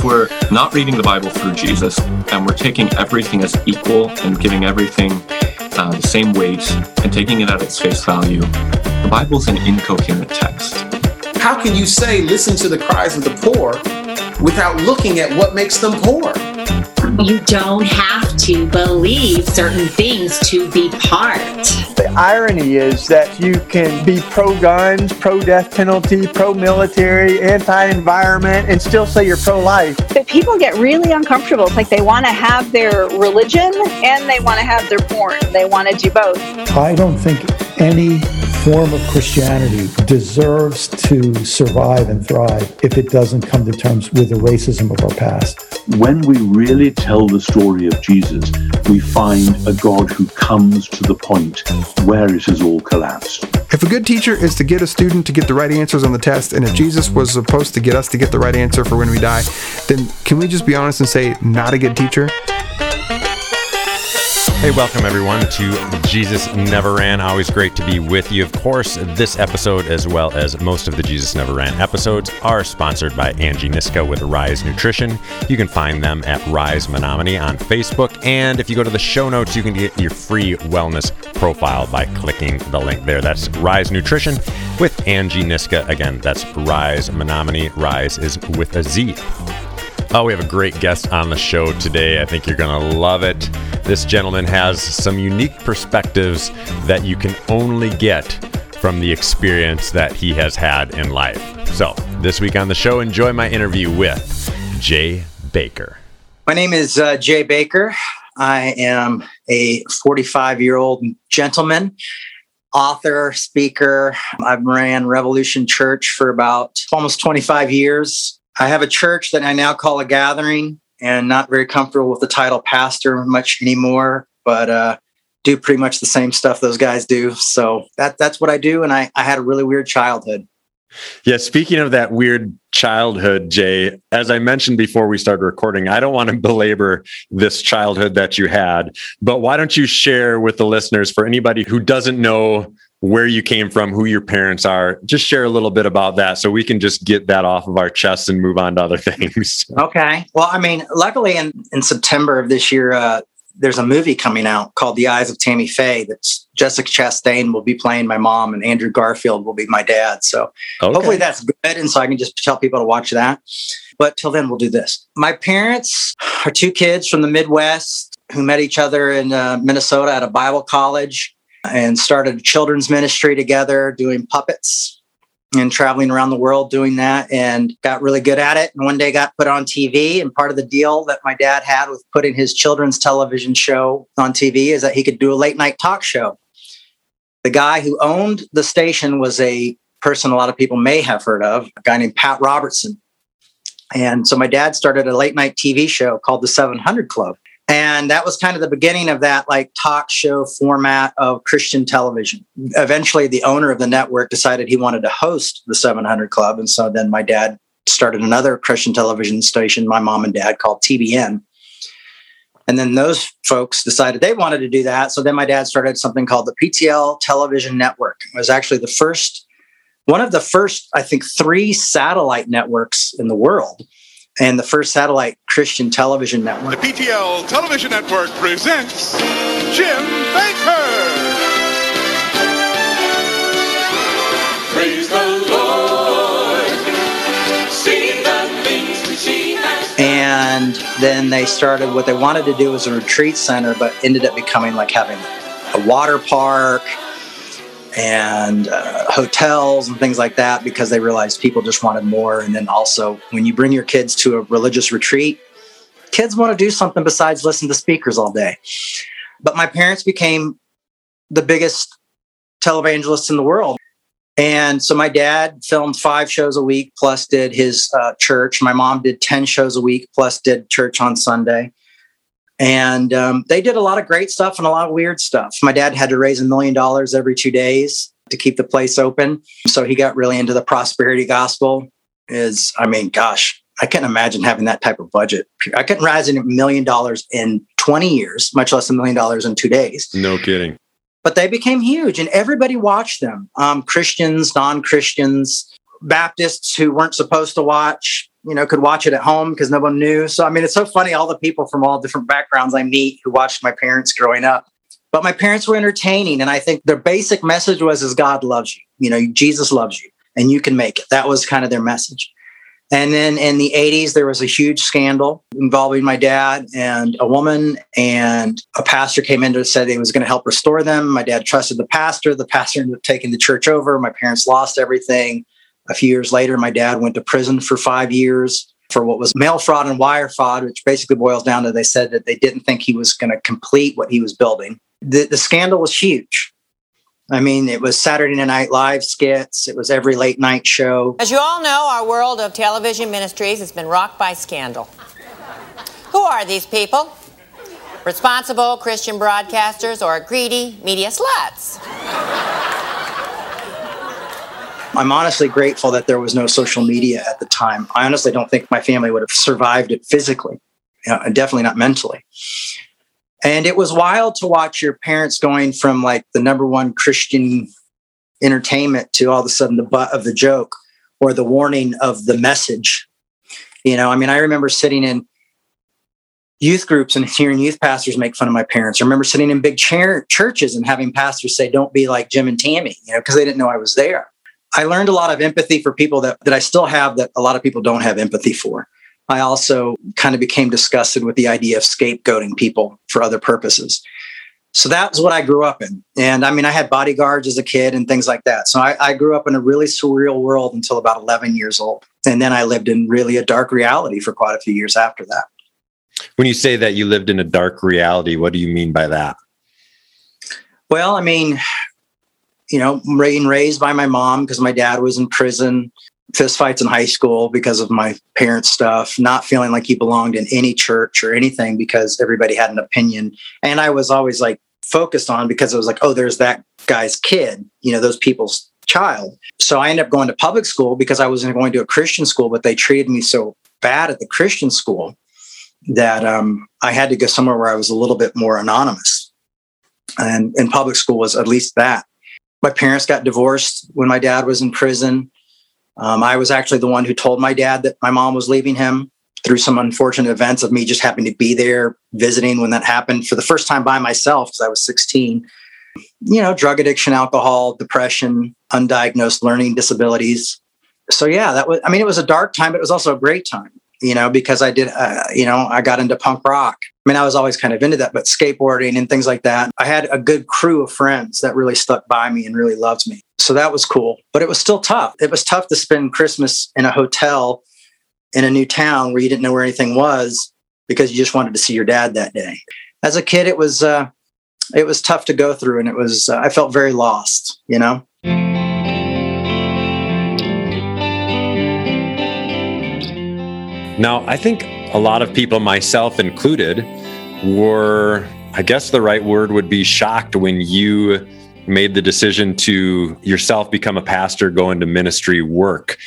if we're not reading the Bible through Jesus and we're taking everything as equal and giving everything uh, the same weight and taking it at its face value, the Bible's an incoherent text. How can you say, listen to the cries of the poor without looking at what makes them poor? You don't have to believe certain things to be part. The irony is that you can be pro guns, pro death penalty, pro military, anti environment, and still say you're pro life. But people get really uncomfortable. It's like they want to have their religion and they want to have their porn. They want to do both. I don't think any form of Christianity deserves to survive and thrive if it doesn't come to terms with the racism of our past. When we really tell the story of Jesus, we find a God who comes to the point where it has all collapsed. If a good teacher is to get a student to get the right answers on the test, and if Jesus was supposed to get us to get the right answer for when we die, then can we just be honest and say, not a good teacher? Hey, welcome everyone to Jesus Never Ran. Always great to be with you. Of course, this episode, as well as most of the Jesus Never Ran episodes, are sponsored by Angie Niska with Rize Nutrition. You can find them at Rize Menominee on Facebook. And if you go to the show notes, you can get your free wellness profile by clicking the link there. That's Rize Nutrition with Angie Niska. Again, that's Rize Menominee. Rize is with a Z. Oh, we have a great guest on the show today. I think you're going to love it. This gentleman has some unique perspectives that you can only get from the experience that he has had in life. So, this week on the show, enjoy my interview with Jay Bakker. My name is uh, Jay Bakker. I am a 45 year old gentleman, author, speaker. I've ran Revolution Church for about almost 25 years. I have a church that I now call a gathering and not very comfortable with the title pastor much anymore, but uh, do pretty much the same stuff those guys do. So that that's what I do. And I, I had a really weird childhood. Yeah, speaking of that weird childhood, Jay, as I mentioned before we started recording, I don't want to belabor this childhood that you had, but why don't you share with the listeners for anybody who doesn't know where you came from, who your parents are. Just share a little bit about that so we can just get that off of our chests and move on to other things. Okay. Well, I mean, luckily in, in September of this year, uh, there's a movie coming out called The Eyes of Tammy Faye that's Jessica Chastain will be playing my mom and Andrew Garfield will be my dad. So okay. hopefully that's good. And so I can just tell people to watch that. But till then, we'll do this. My parents are two kids from the Midwest who met each other in uh, Minnesota at a Bible college and started a children's ministry together doing puppets and traveling around the world doing that and got really good at it and one day got put on TV and part of the deal that my dad had with putting his children's television show on TV is that he could do a late night talk show. The guy who owned the station was a person a lot of people may have heard of, a guy named Pat Robertson. And so my dad started a late night TV show called The 700 Club and that was kind of the beginning of that like talk show format of christian television. Eventually the owner of the network decided he wanted to host the 700 club. And so then my dad started another christian television station my mom and dad called tbn and then those folks decided they wanted to do that. So then my dad started something called the ptl television network. It was actually the first one of the first i think three satellite networks in the world and the first satellite Christian television network. The PTL Television Network presents Jim Bakker. Praise the Lord. See the things which He has And then they started what they wanted to do was a retreat center, but ended up becoming like having a water park and uh, hotels and things like that because they realized people just wanted more. And then also, when you bring your kids to a religious retreat, kids want to do something besides listen to speakers all day. But my parents became the biggest televangelists in the world. And so my dad filmed five shows a week, plus did his uh, church. My mom did 10 shows a week, plus did church on Sunday. And um, they did a lot of great stuff and a lot of weird stuff. My dad had to raise a million dollars every two days to keep the place open. So he got really into the prosperity gospel. Is, I mean, gosh, I can't imagine having that type of budget. I couldn't raise a million dollars in 20 years, much less a million dollars in two days. No kidding. But they became huge and everybody watched them um, Christians, non Christians, Baptists who weren't supposed to watch, you know, could watch it at home because no one knew. So, I mean, it's so funny all the people from all different backgrounds I meet who watched my parents growing up. But my parents were entertaining. And I think their basic message was, is God loves you. You know, Jesus loves you and you can make it. That was kind of their message. And then in the 80s, there was a huge scandal involving my dad and a woman, and a pastor came in and said he was going to help restore them. My dad trusted the pastor. The pastor ended up taking the church over. My parents lost everything. A few years later, my dad went to prison for five years for what was mail fraud and wire fraud, which basically boils down to they said that they didn't think he was going to complete what he was building. The, the scandal was huge. I mean, it was Saturday Night Live skits. It was every late night show. As you all know, our world of television ministries has been rocked by scandal. Who are these people? Responsible Christian broadcasters or greedy media sluts? I'm honestly grateful that there was no social media at the time. I honestly don't think my family would have survived it physically, know, definitely not mentally. And it was wild to watch your parents going from like the number one Christian entertainment to all of a sudden the butt of the joke or the warning of the message. You know, I mean, I remember sitting in youth groups and hearing youth pastors make fun of my parents. I remember sitting in big chair churches and having pastors say, don't be like Jim and Tammy, you know, because they didn't know I was there. I learned a lot of empathy for people that, that I still have that a lot of people don't have empathy for. I also kind of became disgusted with the idea of scapegoating people for other purposes. So that's what I grew up in. And I mean, I had bodyguards as a kid and things like that. So I, I, grew up in a really surreal world until about 11 years old. And then I lived in really a dark reality for quite a few years after that. When you say that you lived in a dark reality, what do you mean by that? Well, I mean, you know, being raised by my mom because my dad was in prison fistfights in high school because of my parents' stuff, not feeling like he belonged in any church or anything because everybody had an opinion. And I was always like focused on because it was like, oh, there's that guy's kid, you know, those people's child. So I ended up going to public school because I wasn't going to a Christian school, but they treated me so bad at the Christian school that um, I had to go somewhere where I was a little bit more anonymous. And in public school was at least that. My parents got divorced when my dad was in prison um, I was actually the one who told my dad that my mom was leaving him through some unfortunate events of me just happening to be there visiting when that happened for the first time by myself because I was 16. You know, drug addiction, alcohol, depression, undiagnosed learning disabilities. So, yeah, that was, I mean, it was a dark time, but it was also a great time, you know, because I did, uh, you know, I got into punk rock. I mean, I was always kind of into that, but skateboarding and things like that. I had a good crew of friends that really stuck by me and really loved me. So that was cool, but it was still tough. It was tough to spend Christmas in a hotel in a new town where you didn't know where anything was because you just wanted to see your dad that day. As a kid, it was uh, it was tough to go through, and it was uh, I felt very lost. You know. Now, I think a lot of people, myself included, were, I guess the right word would be shocked when you made the decision to yourself become a pastor, go into ministry work.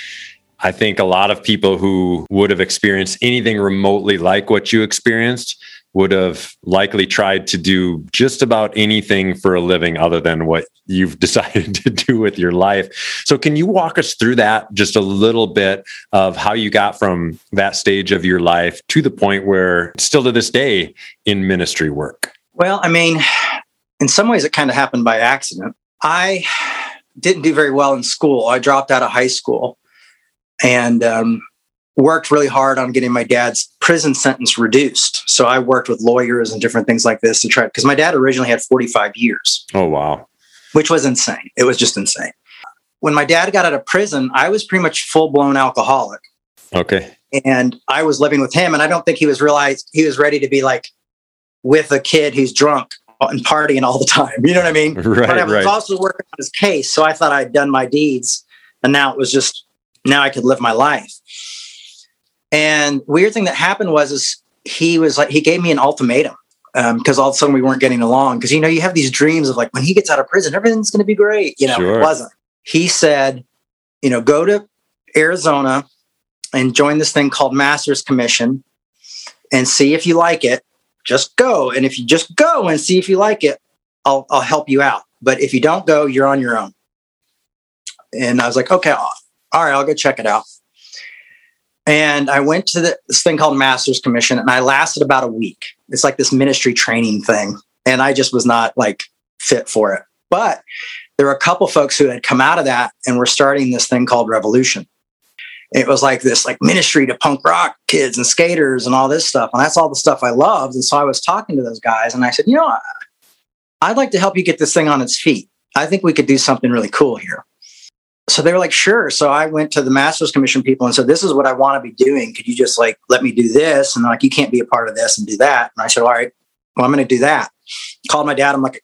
I think a lot of people who would have experienced anything remotely like what you experienced would have likely tried to do just about anything for a living other than what you've decided to do with your life. So, can you walk us through that just a little bit of how you got from that stage of your life to the point where still to this day in ministry work? Well, I mean, in some ways, it kind of happened by accident. I didn't do very well in school. I dropped out of high school and um, worked really hard on getting my dad's prison sentence reduced. So I worked with lawyers and different things like this to try because my dad originally had 45 years. Oh, wow. Which was insane. It was just insane. When my dad got out of prison, I was pretty much full blown alcoholic. Okay. And I was living with him, and I don't think he was realized he was ready to be like with a kid who's drunk and partying all the time. You know what I mean? Right, but I was right. also working on his case. So I thought I'd done my deeds. And now it was just, now I could live my life. And weird thing that happened was is he was like, he gave me an ultimatum um, because all of a sudden we weren't getting along. Because, you know, you have these dreams of like, when he gets out of prison, everything's going to be great. You know, Sure. it wasn't. He said, you know, go to Arizona and join this thing called Masters Commission and see if you like it just go. And if you just go and see if you like it, I'll, I'll help you out. But if you don't go, you're on your own. And I was like, okay, all right, I'll go check it out. And I went to the, this thing called Master's Commission and I lasted about a week. It's like this ministry training thing. And I just was not like fit for it. But there were a couple folks who had come out of that and were starting this thing called Revolution. It was like this like ministry to punk rock kids and skaters and all this stuff. And that's all the stuff I loved. And so I was talking to those guys and I said, you know, I'd like to help you get this thing on its feet. I think we could do something really cool here. So they were like, sure. So I went to the Masters Commission people and said, this is what I want to be doing. Could you just like let me do this? And they're like, you can't be a part of this and do that. And I said, all right, well, I'm going to do that. Called my dad. I'm like,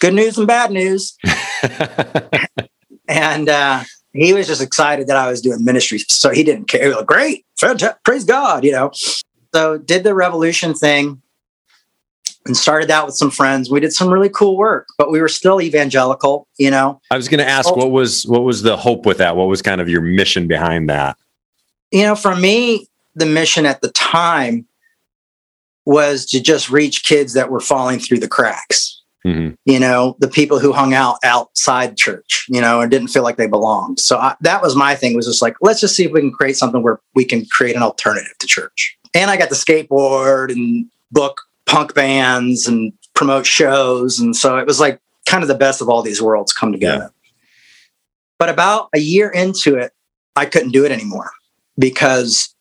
good news and bad news. and uh, he was just excited that I was doing ministry. So he didn't care. He was like, great, praise God, you know. So did the revolution thing and started out with some friends. We did some really cool work, but we were still evangelical, you know. I was going to ask what was what was the hope with that? What was kind of your mission behind that? You know, for me, the mission at the time was to just reach kids that were falling through the cracks Mm-hmm. You know, the people who hung out outside church, you know, and didn't feel like they belonged. So I, that was my thing was just like, let's just see if we can create something where we can create an alternative to church. And I got the skateboard and book punk bands and promote shows. And so it was like kind of the best of all these worlds come together. Yeah. But about a year into it, I couldn't do it anymore because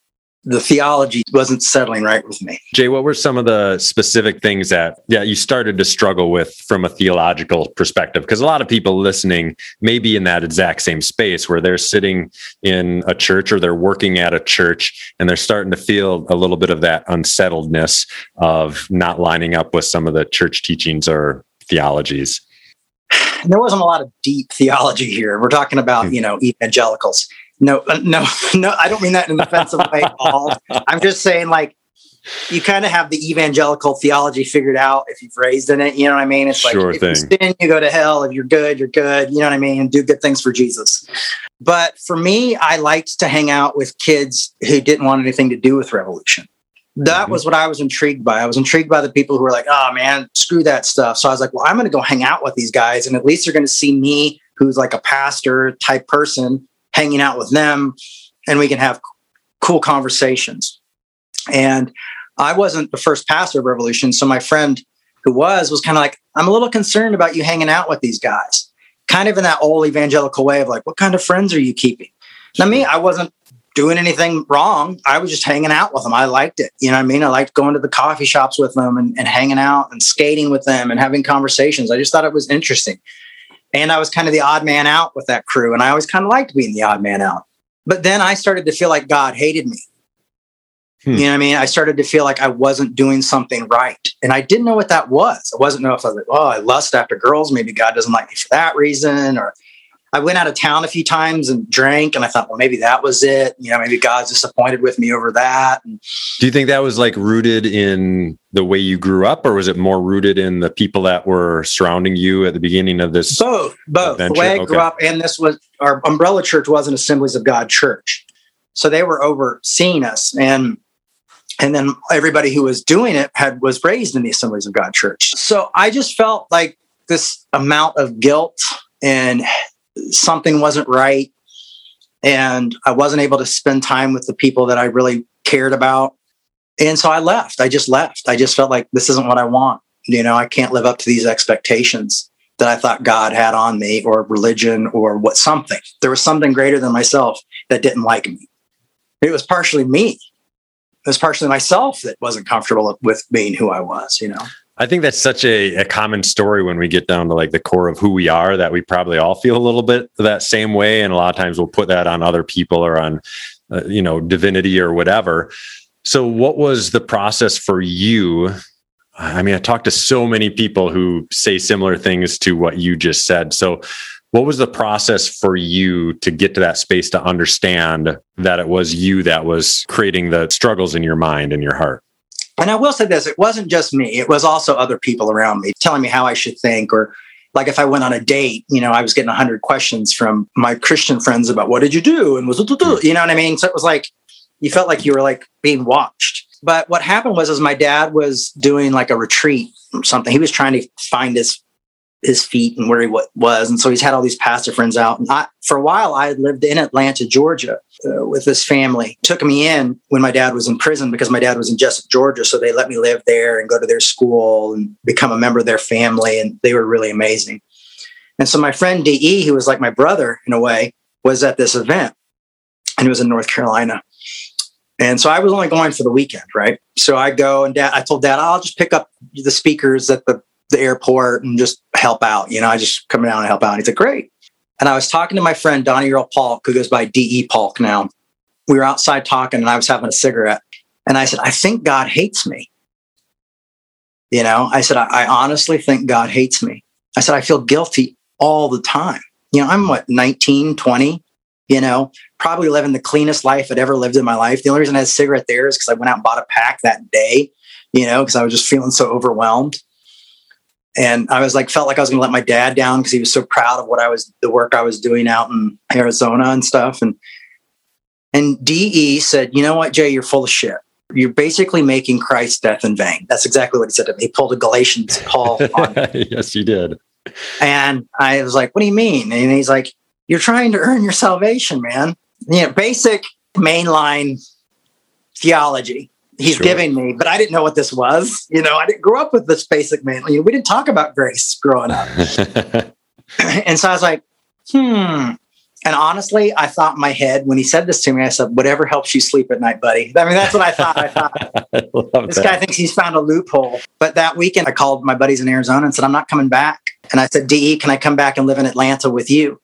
the theology wasn't settling right with me. Jay, what were some of the specific things that yeah, you started to struggle with from a theological perspective? Because a lot of people listening may be in that exact same space where they're sitting in a church or they're working at a church and they're starting to feel a little bit of that unsettledness of not lining up with some of the church teachings or theologies. There wasn't a lot of deep theology here. We're talking about, hmm. you know, evangelicals no, uh, no, no. I don't mean that in an offensive way at all. I'm just saying, like, you kind of have the evangelical theology figured out if you've raised in it. You know what I mean? It's sure like if thing. you sin, you go to hell. If you're good, you're good. You know what I mean? And do good things for Jesus. But for me, I liked to hang out with kids who didn't want anything to do with revolution. That mm-hmm. was what I was intrigued by. I was intrigued by the people who were like, oh man, screw that stuff. So I was like, well, I'm going to go hang out with these guys. And at least they're going to see me, who's like a pastor type person, hanging out with them and we can have cool conversations. And I wasn't the first pastor of Revolution. So my friend who was was kind of like, I'm a little concerned about you hanging out with these guys, kind of in that old evangelical way of like, what kind of friends are you keeping? Now, me, I wasn't doing anything wrong. I was just hanging out with them. I liked it. You know what I mean? I liked going to the coffee shops with them and, and hanging out and skating with them and having conversations. I just thought it was interesting. And I was kind of the odd man out with that crew. And I always kind of liked being the odd man out. But then I started to feel like God hated me. Hmm. You know what I mean? I started to feel like I wasn't doing something right. And I didn't know what that was. I wasn't know if I was like, oh, I lust after girls. Maybe God doesn't like me for that reason. Or I went out of town a few times and drank, and I thought, well, maybe that was it. You know, maybe God's disappointed with me over that. And, Do you think that was like rooted in the way you grew up, or was it more rooted in the people that were surrounding you at the beginning of this? Both, both. Adventure? The way I okay. grew up, and this was our umbrella church was an Assemblies of God church, so they were overseeing us, and and then everybody who was doing it had was raised in the Assemblies of God church. So I just felt like this amount of guilt and something wasn't right and I wasn't able to spend time with the people that I really cared about. And so I left. I just left. I just felt like this isn't what I want. You know, I can't live up to these expectations that I thought God had on me or religion or what something. There was something greater than myself that didn't like me. It was partially me. It was partially myself that wasn't comfortable with being who I was, you know. I think that's such a, a common story when we get down to like the core of who we are that we probably all feel a little bit that same way. And a lot of times we'll put that on other people or on, uh, you know, divinity or whatever. So, what was the process for you? I mean, I talked to so many people who say similar things to what you just said. So, what was the process for you to get to that space to understand that it was you that was creating the struggles in your mind and your heart? And I will say this it wasn't just me, it was also other people around me telling me how I should think. Or, like, if I went on a date, you know, I was getting 100 questions from my Christian friends about what did you do? And was it, you know what I mean? So it was like, you felt like you were like being watched. But what happened was, is my dad was doing like a retreat or something. He was trying to find his his feet and where he wa- was. And so he's had all these pastor friends out. And I, for a while, I lived in Atlanta, Georgia uh, with this family. Took me in when my dad was in prison because my dad was in Jesup, Georgia. So they let me live there and go to their school and become a member of their family. And they were really amazing. And so my friend DE, who was like my brother in a way, was at this event and it was in North Carolina. And so I was only going for the weekend, right? So I go and dad, I told dad, I'll just pick up the speakers at the, the airport and just help out. You know, I just come down and help out. And he's like, great. And I was talking to my friend Donnie Earl Polk, who goes by DE Polk now. We were outside talking and I was having a cigarette. And I said, I think God hates me. You know, I said, I, I honestly think God hates me. I said, I feel guilty all the time. You know, I'm what, 19, 20, you know, probably living the cleanest life I'd ever lived in my life. The only reason I had a cigarette there is because I went out and bought a pack that day, you know, because I was just feeling so overwhelmed. And I was like, felt like I was going to let my dad down because he was so proud of what I was, the work I was doing out in Arizona and stuff. And, and DE said, you know what, Jay, you're full of shit. You're basically making Christ's death in vain. That's exactly what he said to me. He pulled a Galatians Paul on me. yes, he did. And I was like, what do you mean? And he's like, you're trying to earn your salvation, man. You know, basic mainline theology he's Sure. giving me, but I didn't know what this was. You know, I didn't grow up with this basic main. You know, we didn't talk about grace growing up. and so I was like, hmm. And honestly, I thought in my head when he said this to me, I said, whatever helps you sleep at night, buddy. I mean, that's what I thought. I thought I this that. guy thinks he's found a loophole. But that weekend, I called my buddies in Arizona and said, I'm not coming back. And I said, DE, can I come back and live in Atlanta with you?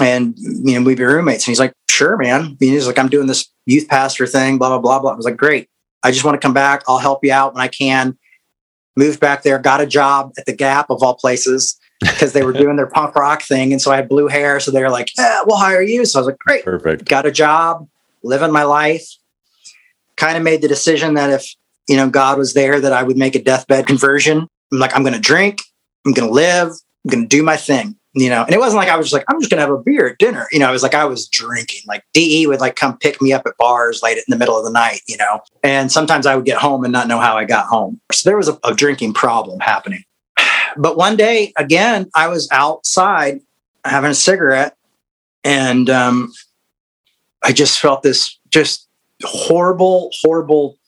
And, you know, we'd be roommates. And he's like, sure, man. He's like, I'm doing this youth pastor thing, blah, blah, blah, blah. I was like, great. I just want to come back. I'll help you out when I can. Moved back there, got a job at the Gap of all places because they were doing their punk rock thing. And so I had blue hair. So they were like, yeah, we'll hire you. So I was like, great Perfect. got a job, living my life. Kind of made the decision that if you know God was there, that I would make a deathbed conversion. I'm like, I'm going to drink, I'm going to live, I'm going to do my thing. You know, and it wasn't like I was just like, I'm just to have a beer at dinner. You know, it was like I was drinking. Like De would like come pick me up at bars late in the middle of the night. You know, and sometimes I would get home and not know how I got home. So there was a, a drinking problem happening. But one day, again, I was outside having a cigarette, and um, I just felt this just horrible, horrible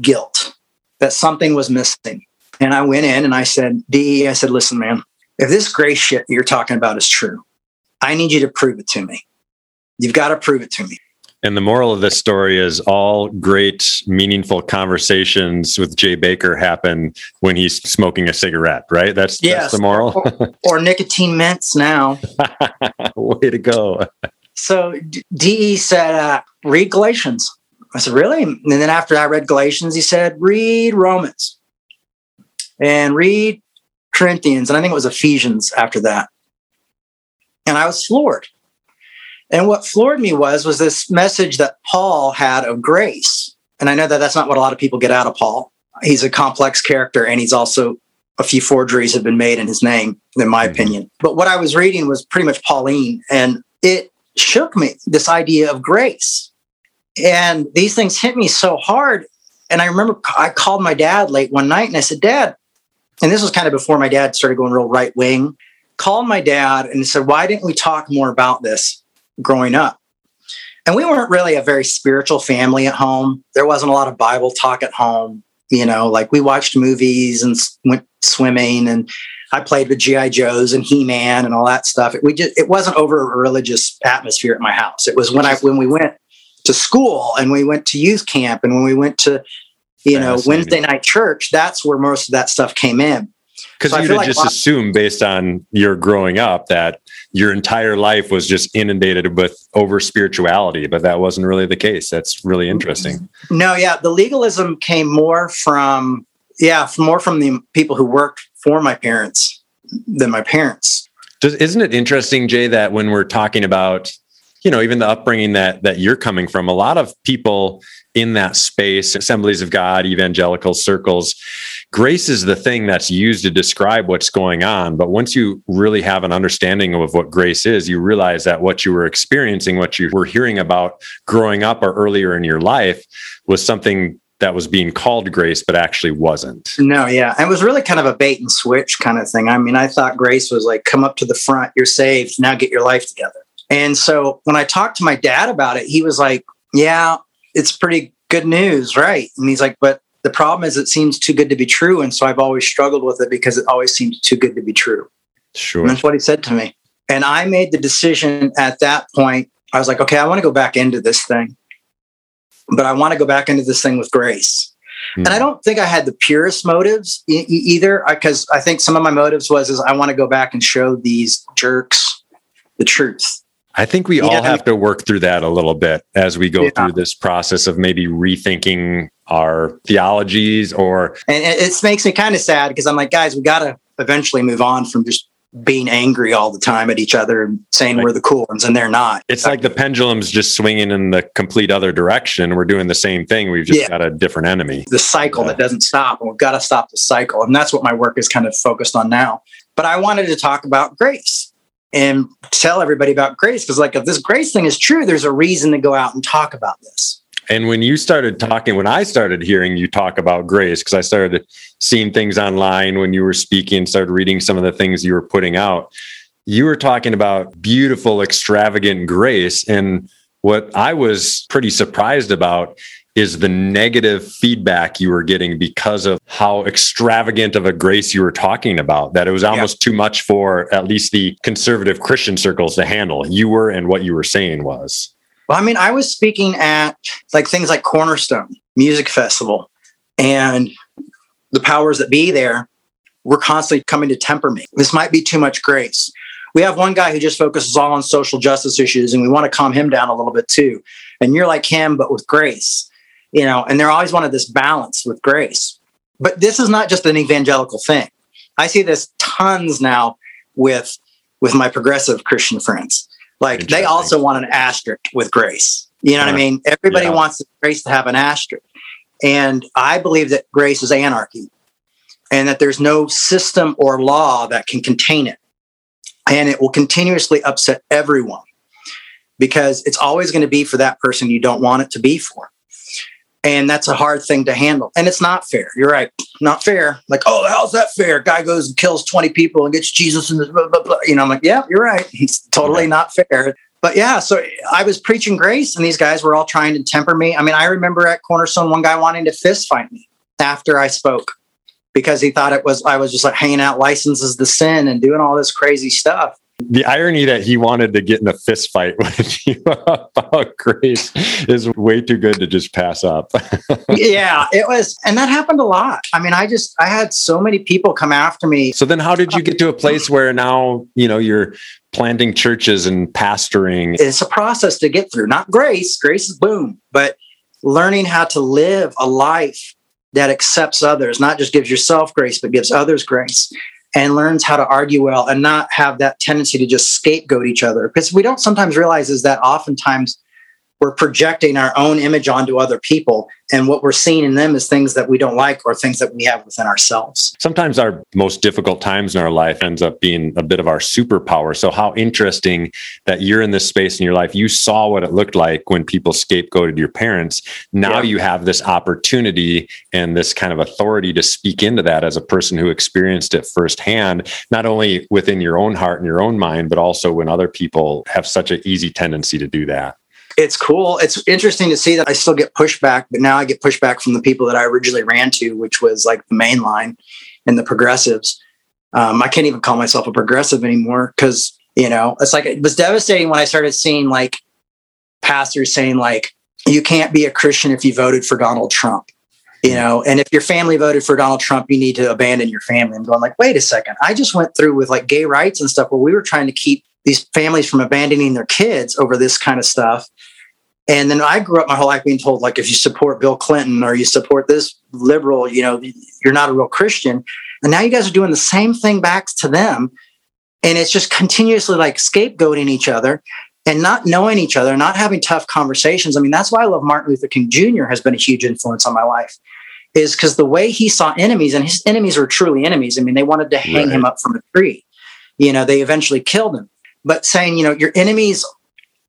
guilt that something was missing. And I went in and I said, DE, I said, listen, man, if this gray shit you're talking about is true, I need you to prove it to me. You've got to prove it to me. And the moral of this story is all great, meaningful conversations with Jay Bakker happen when he's smoking a cigarette, right? That's, Yes. that's the moral. Or, or nicotine mints now. Way to go. So DE said, uh, read Galatians. I said, really? And then after I read Galatians, he said, read Romans and read Corinthians. And I think it was Ephesians after that. And I was floored. And what floored me was, was this message that Paul had of grace. And I know that that's not what a lot of people get out of Paul. He's a complex character and he's also a few forgeries have been made in his name, in my mm-hmm. opinion. But what I was reading was pretty much Pauline and it shook me, this idea of grace. And these things hit me so hard. And I remember I called my dad late one night and I said, Dad, and this was kind of before my dad started going real right wing, called my dad and said, Why didn't we talk more about this growing up? And we weren't really a very spiritual family at home. There wasn't a lot of Bible talk at home. You know, like we watched movies and went swimming and I played with GI Joes and He Man and all that stuff. It, we just it wasn't over a religious atmosphere at my house. It was when I when we went to school and we went to youth camp and when we went to you know Wednesday night church. That's where most of that stuff came in. Because So I you'd like just assumed based on your growing up that your entire life was just inundated with over spirituality, but that wasn't really the case. That's really interesting. No, yeah, the legalism came more from yeah, more from the people who worked for my parents than my parents. Does, isn't it interesting, Jay, that when we're talking about, you know, even the upbringing that that you're coming from, a lot of people in that space, assemblies of God, evangelical circles, grace is the thing that's used to describe what's going on. But once you really have an understanding of what grace is, you realize that what you were experiencing, what you were hearing about growing up or earlier in your life was something that was being called grace, but actually wasn't. No, yeah. It was really kind of a bait and switch kind of thing. I mean, I thought grace was like, come up to the front, you're saved, now get your life together. And so when I talked to my dad about it, he was like, yeah, it's pretty good news, right? And he's like, but the problem is it seems too good to be true. And so I've always struggled with it because it always seems too good to be true. Sure. And that's what he said to me. And I made the decision at that point. I was like, okay, I want to go back into this thing, but I want to go back into this thing with grace. And I hmm. don't think I had the purest motives e- either, because I think some of my motives was is I want to go back and show these jerks the truth. I think we Yeah. all have to work through that a little bit as we go Yeah. through this process of maybe rethinking our theologies or And it, makes me kind of sad because I'm like, guys, we got to eventually move on from just being angry all the time at each other and saying we're the cool ones and they're not. it's like the pendulum's just swinging in the complete other direction. We're doing the same thing. We've just Yeah. got a different enemy. the cycle that doesn't stop and we've got to stop the cycle and that's what my work is kind of focused on now but i wanted to talk about grace and tell everybody about grace because like if this grace thing is true there's a reason to go out and talk about this And when you started talking, when I started hearing you talk about grace, because I started seeing things online when you were speaking, started reading some of the things you were putting out, you were talking about beautiful, extravagant grace. And what I was pretty surprised about is the negative feedback you were getting because of how extravagant of a grace you were talking about, that it was almost too much for at least the conservative Christian circles to handle. You were and what you were saying was. well i mean i was speaking at like things like cornerstone music festival and the powers that be there were constantly coming to temper me. This might be too much grace. We have one guy who just focuses all on social justice issues and we want to calm him down a little bit too. And you're like him but with grace you know and they're always wanted this balance with grace. But this is not just an evangelical thing. I see this tons now with with my progressive christian friends. Like they also want an asterisk with grace. You know what i mean? Everybody Yeah. wants the grace to have an asterisk. And i believe that grace is anarchy and that there's no system or law that can contain it. And it will continuously upset everyone because it's always going to be for that person you don't want it to be for and that's a hard thing to handle. And it's not fair. You're right. Not fair. Like oh how's that fair? Guy goes and kills 20 people and gets jesus and blah, blah, blah. you know i'm like yeah you're right. He's totally not fair. But yeah so i was preaching grace and these guys were all trying to temper me. I mean i remember at cornerstone one guy wanting to fist fight me after i spoke because he thought it was i was just like hanging out licenses to sin and doing all this crazy stuff the irony that he wanted to get in a fist fight with you about grace is way too good to just pass up. yeah it was and that happened a lot i mean i just i had so many people come after me so then how did you get to a um, place where now, you know, you're planting churches and pastoring? it's a process to get through not grace grace is boom but learning how to live a life that accepts others not just gives yourself grace but gives others grace and learns how to argue well and not have that tendency to just scapegoat each other. Because we don't sometimes realize is that oftentimes we're projecting our own image onto other people and what we're seeing in them is things that we don't like or things that we have within ourselves Sometimes our most difficult times in our life ends up being a bit of our superpower. So how interesting that you're in this space in your life. You saw what it looked like when people scapegoated your parents. Now you have this opportunity and this kind of authority to speak into that as a person who experienced it firsthand, not only within your own heart and your own mind, but also when other people have such an easy tendency to do that. It's cool. It's interesting to see that I still get pushback, but now I get pushback from the people that I originally ran to, which was like the main line and the progressives. Um, I can't even call myself a progressive anymore because, you know, it's like it was devastating when I started seeing like pastors saying, like, you can't be a Christian if you voted for Donald Trump. You know, and if your family voted for Donald Trump, you need to abandon your family. I'm going like, wait a second. I just went through with like gay rights and stuff where we were trying to keep these families from abandoning their kids over this kind of stuff. And then I grew up my whole life being told, like, if you support Bill Clinton or you support this liberal, you know, you're not a real Christian. And now you guys are doing the same thing back to them. And it's just continuously like scapegoating each other and not knowing each other, not having tough conversations. I mean, that's why I love Martin Luther King Jr. has been a huge influence on my life, is because the way he saw enemies, and his enemies were truly enemies. I mean, they wanted to hang him up from a tree. You know, they eventually killed him. But saying, you know, your enemies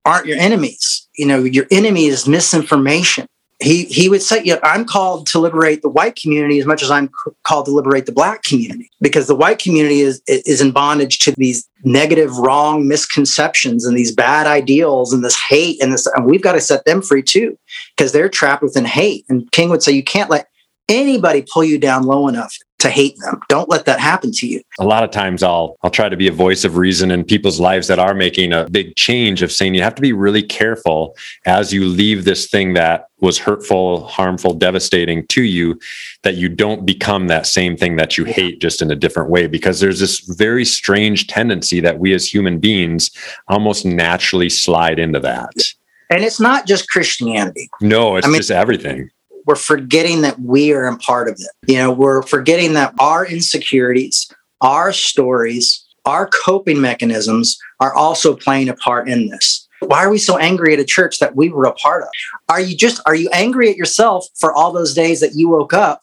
aren't your enemies. You know, your enemy is misinformation. he he would say, "Yeah, I'm called to liberate the white community as much as I'm called to liberate the black community, because the white community is is in bondage to these negative, wrong misconceptions and these bad ideals and this hate and this, and we've got to set them free too, because they're trapped within hate." And King would say, "You can't let anybody pull you down low enough to hate them. Don't let that happen to you." a lot of times I'll I'll try to be a voice of reason in people's lives that are making a big change of saying you have to be really careful as you leave this thing that was hurtful, harmful, devastating to you that you don't become that same thing that you hate just in a different way because there's this very strange tendency that we as human beings almost naturally slide into that. And it's not just Christianity. No, it's I mean- just everything. We're forgetting that we are a part of it. You know, we're forgetting that our insecurities, our stories, our coping mechanisms are also playing a part in this. Why are we so angry at a church that we were a part of? Are you just are you angry at yourself for all those days that you woke up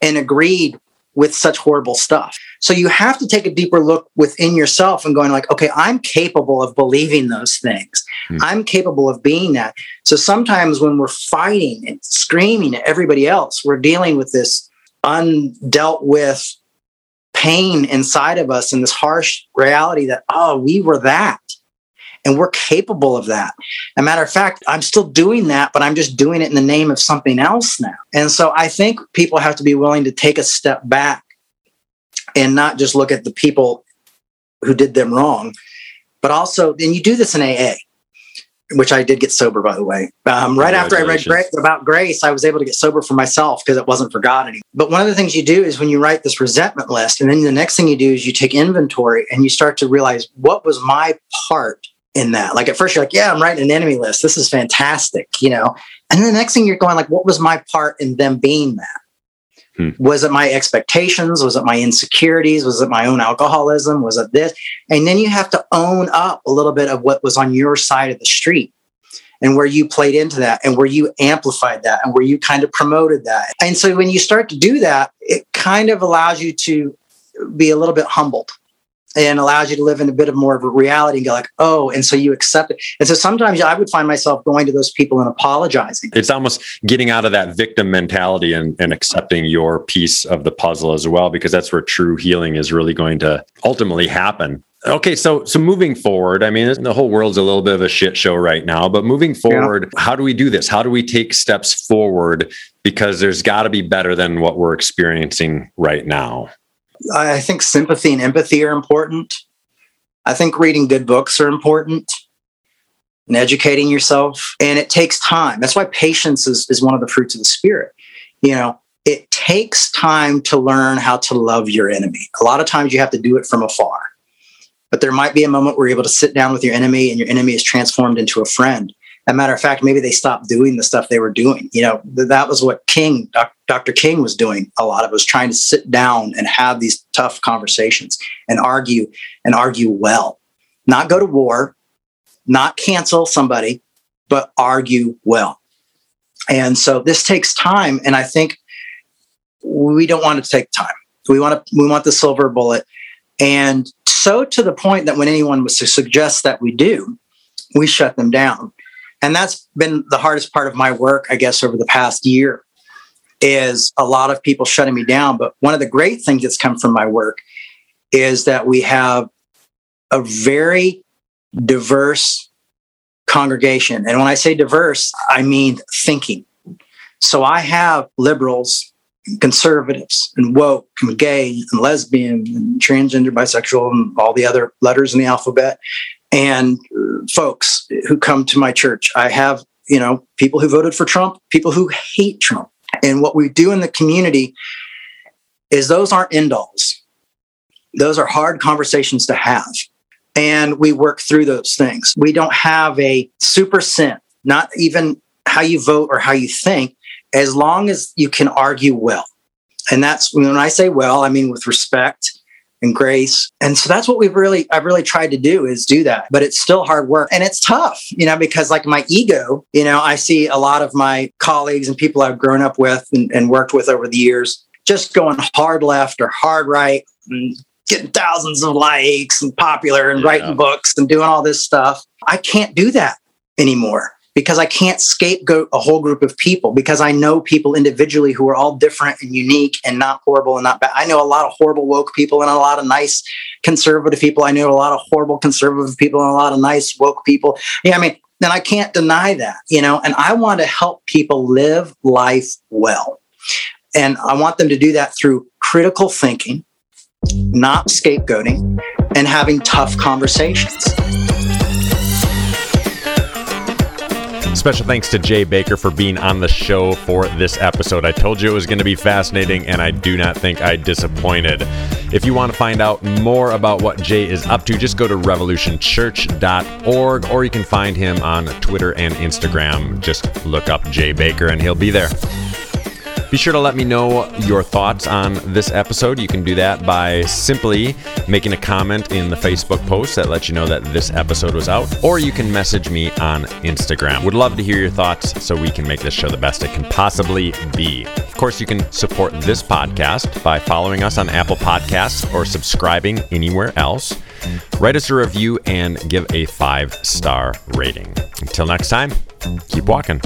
and agreed with such horrible stuff? So you have to take a deeper look within yourself and going like, okay, I'm capable of believing those things. Hmm. I'm capable of being that. So sometimes when we're fighting and screaming at everybody else, we're dealing with this undealt with pain inside of us and this harsh reality that, oh, we were that. And we're capable of that. As a matter of fact, I'm still doing that, but I'm just doing it in the name of something else now. And so I think people have to be willing to take a step back and not just look at the people who did them wrong, but also, and you do this in AA, which I did get sober, by the way. Um, right after I read about grace, I was able to get sober for myself because it wasn't for God anymore. But one of the things you do is when you write this resentment list, and then the next thing you do is you take inventory and you start to realize what was my part in that. Like at first, you're like, yeah, I'm writing an enemy list. This is fantastic, you know. And then the next thing you're going like, what was my part in them being that? Hmm. Was it my expectations? Was it my insecurities? Was it my own alcoholism? Was it this? And then you have to own up a little bit of what was on your side of the street and where you played into that and where you amplified that and where you kind of promoted that. And so when you start to do that, it kind of allows you to be a little bit humbled and allows you to live in a bit of more of a reality and go like, oh, and so you accept it. And so sometimes I would find myself going to those people and apologizing. It's almost getting out of that victim mentality and, and accepting your piece of the puzzle as well, because that's where true healing is really going to ultimately happen. Okay, so so moving forward, I mean, the whole world's a little bit of a shit show right now. But moving forward, how do we do this? How do we take steps forward? Because there's got to be better than what we're experiencing right now. I think sympathy and empathy are important. I think reading good books are important and educating yourself. And it takes time. That's why patience is, is one of the fruits of the spirit. You know, it takes time to learn how to love your enemy. A lot of times you have to do it from afar. But there might be a moment where you're able to sit down with your enemy and your enemy is transformed into a friend. A matter of fact, maybe they stopped doing the stuff they were doing. You know, th- that was what King, Doc, Dr. King was doing a lot of, was trying to sit down and have these tough conversations and argue and argue well. Not go to war, not cancel somebody, but argue well. And so this takes time. And I think we don't want to take time. We want to, we want the silver bullet. And so to the point that when anyone was to suggest that we do, we shut them down. And that's been the hardest part of my work, I guess, over the past year is a lot of people shutting me down. But one of the great things that's come from my work is that we have a very diverse congregation. And when I say diverse, I mean thinking. So I have liberals, conservatives, and woke, and gay, and lesbian, and transgender, bisexual, and all the other letters in the alphabet, and uh, folks who come to my church. I have, you know, people who voted for Trump, people who hate Trump. And what we do in the community is those aren't end alls. Those are hard conversations to have. And we work through those things. We don't have a super sin, not even how you vote or how you think, as long as you can argue well. And that's when I say well, I mean with respect and grace. And so that's what we've really, I've really tried to do is do that. But it's still hard work and it's tough, you know, because like my ego, you know, I see a lot of my colleagues and people I've grown up with and, and worked with over the years just going hard left or hard right and getting thousands of likes and popular and writing books and doing all this stuff. I can't do that anymore. Because I can't scapegoat a whole group of people because I know people individually who are all different and unique and not horrible and not bad. I know a lot of horrible woke people and a lot of nice conservative people. I know a lot of horrible conservative people and a lot of nice woke people. Yeah, I mean, then I can't deny that, you know, and I want to help people live life well. And I want them to do that through critical thinking, not scapegoating, and having tough conversations. Special thanks to Jay Bakker for being on the show for this episode. I told you it was going to be fascinating, and I do not think I disappointed. If you want to find out more about what Jay is up to, just go to revolutionchurch.org, or you can find him on Twitter and Instagram. Just look up Jay Bakker, and he'll be there. Be sure to let me know your thoughts on this episode. You can do that by simply making a comment in the Facebook post that lets you know that this episode was out, or you can message me on Instagram. Would love to hear your thoughts so we can make this show the best it can possibly be. Of course, you can support this podcast by following us on Apple Podcasts or subscribing anywhere else. Write us a review and give a five star rating. Until next time, keep walking.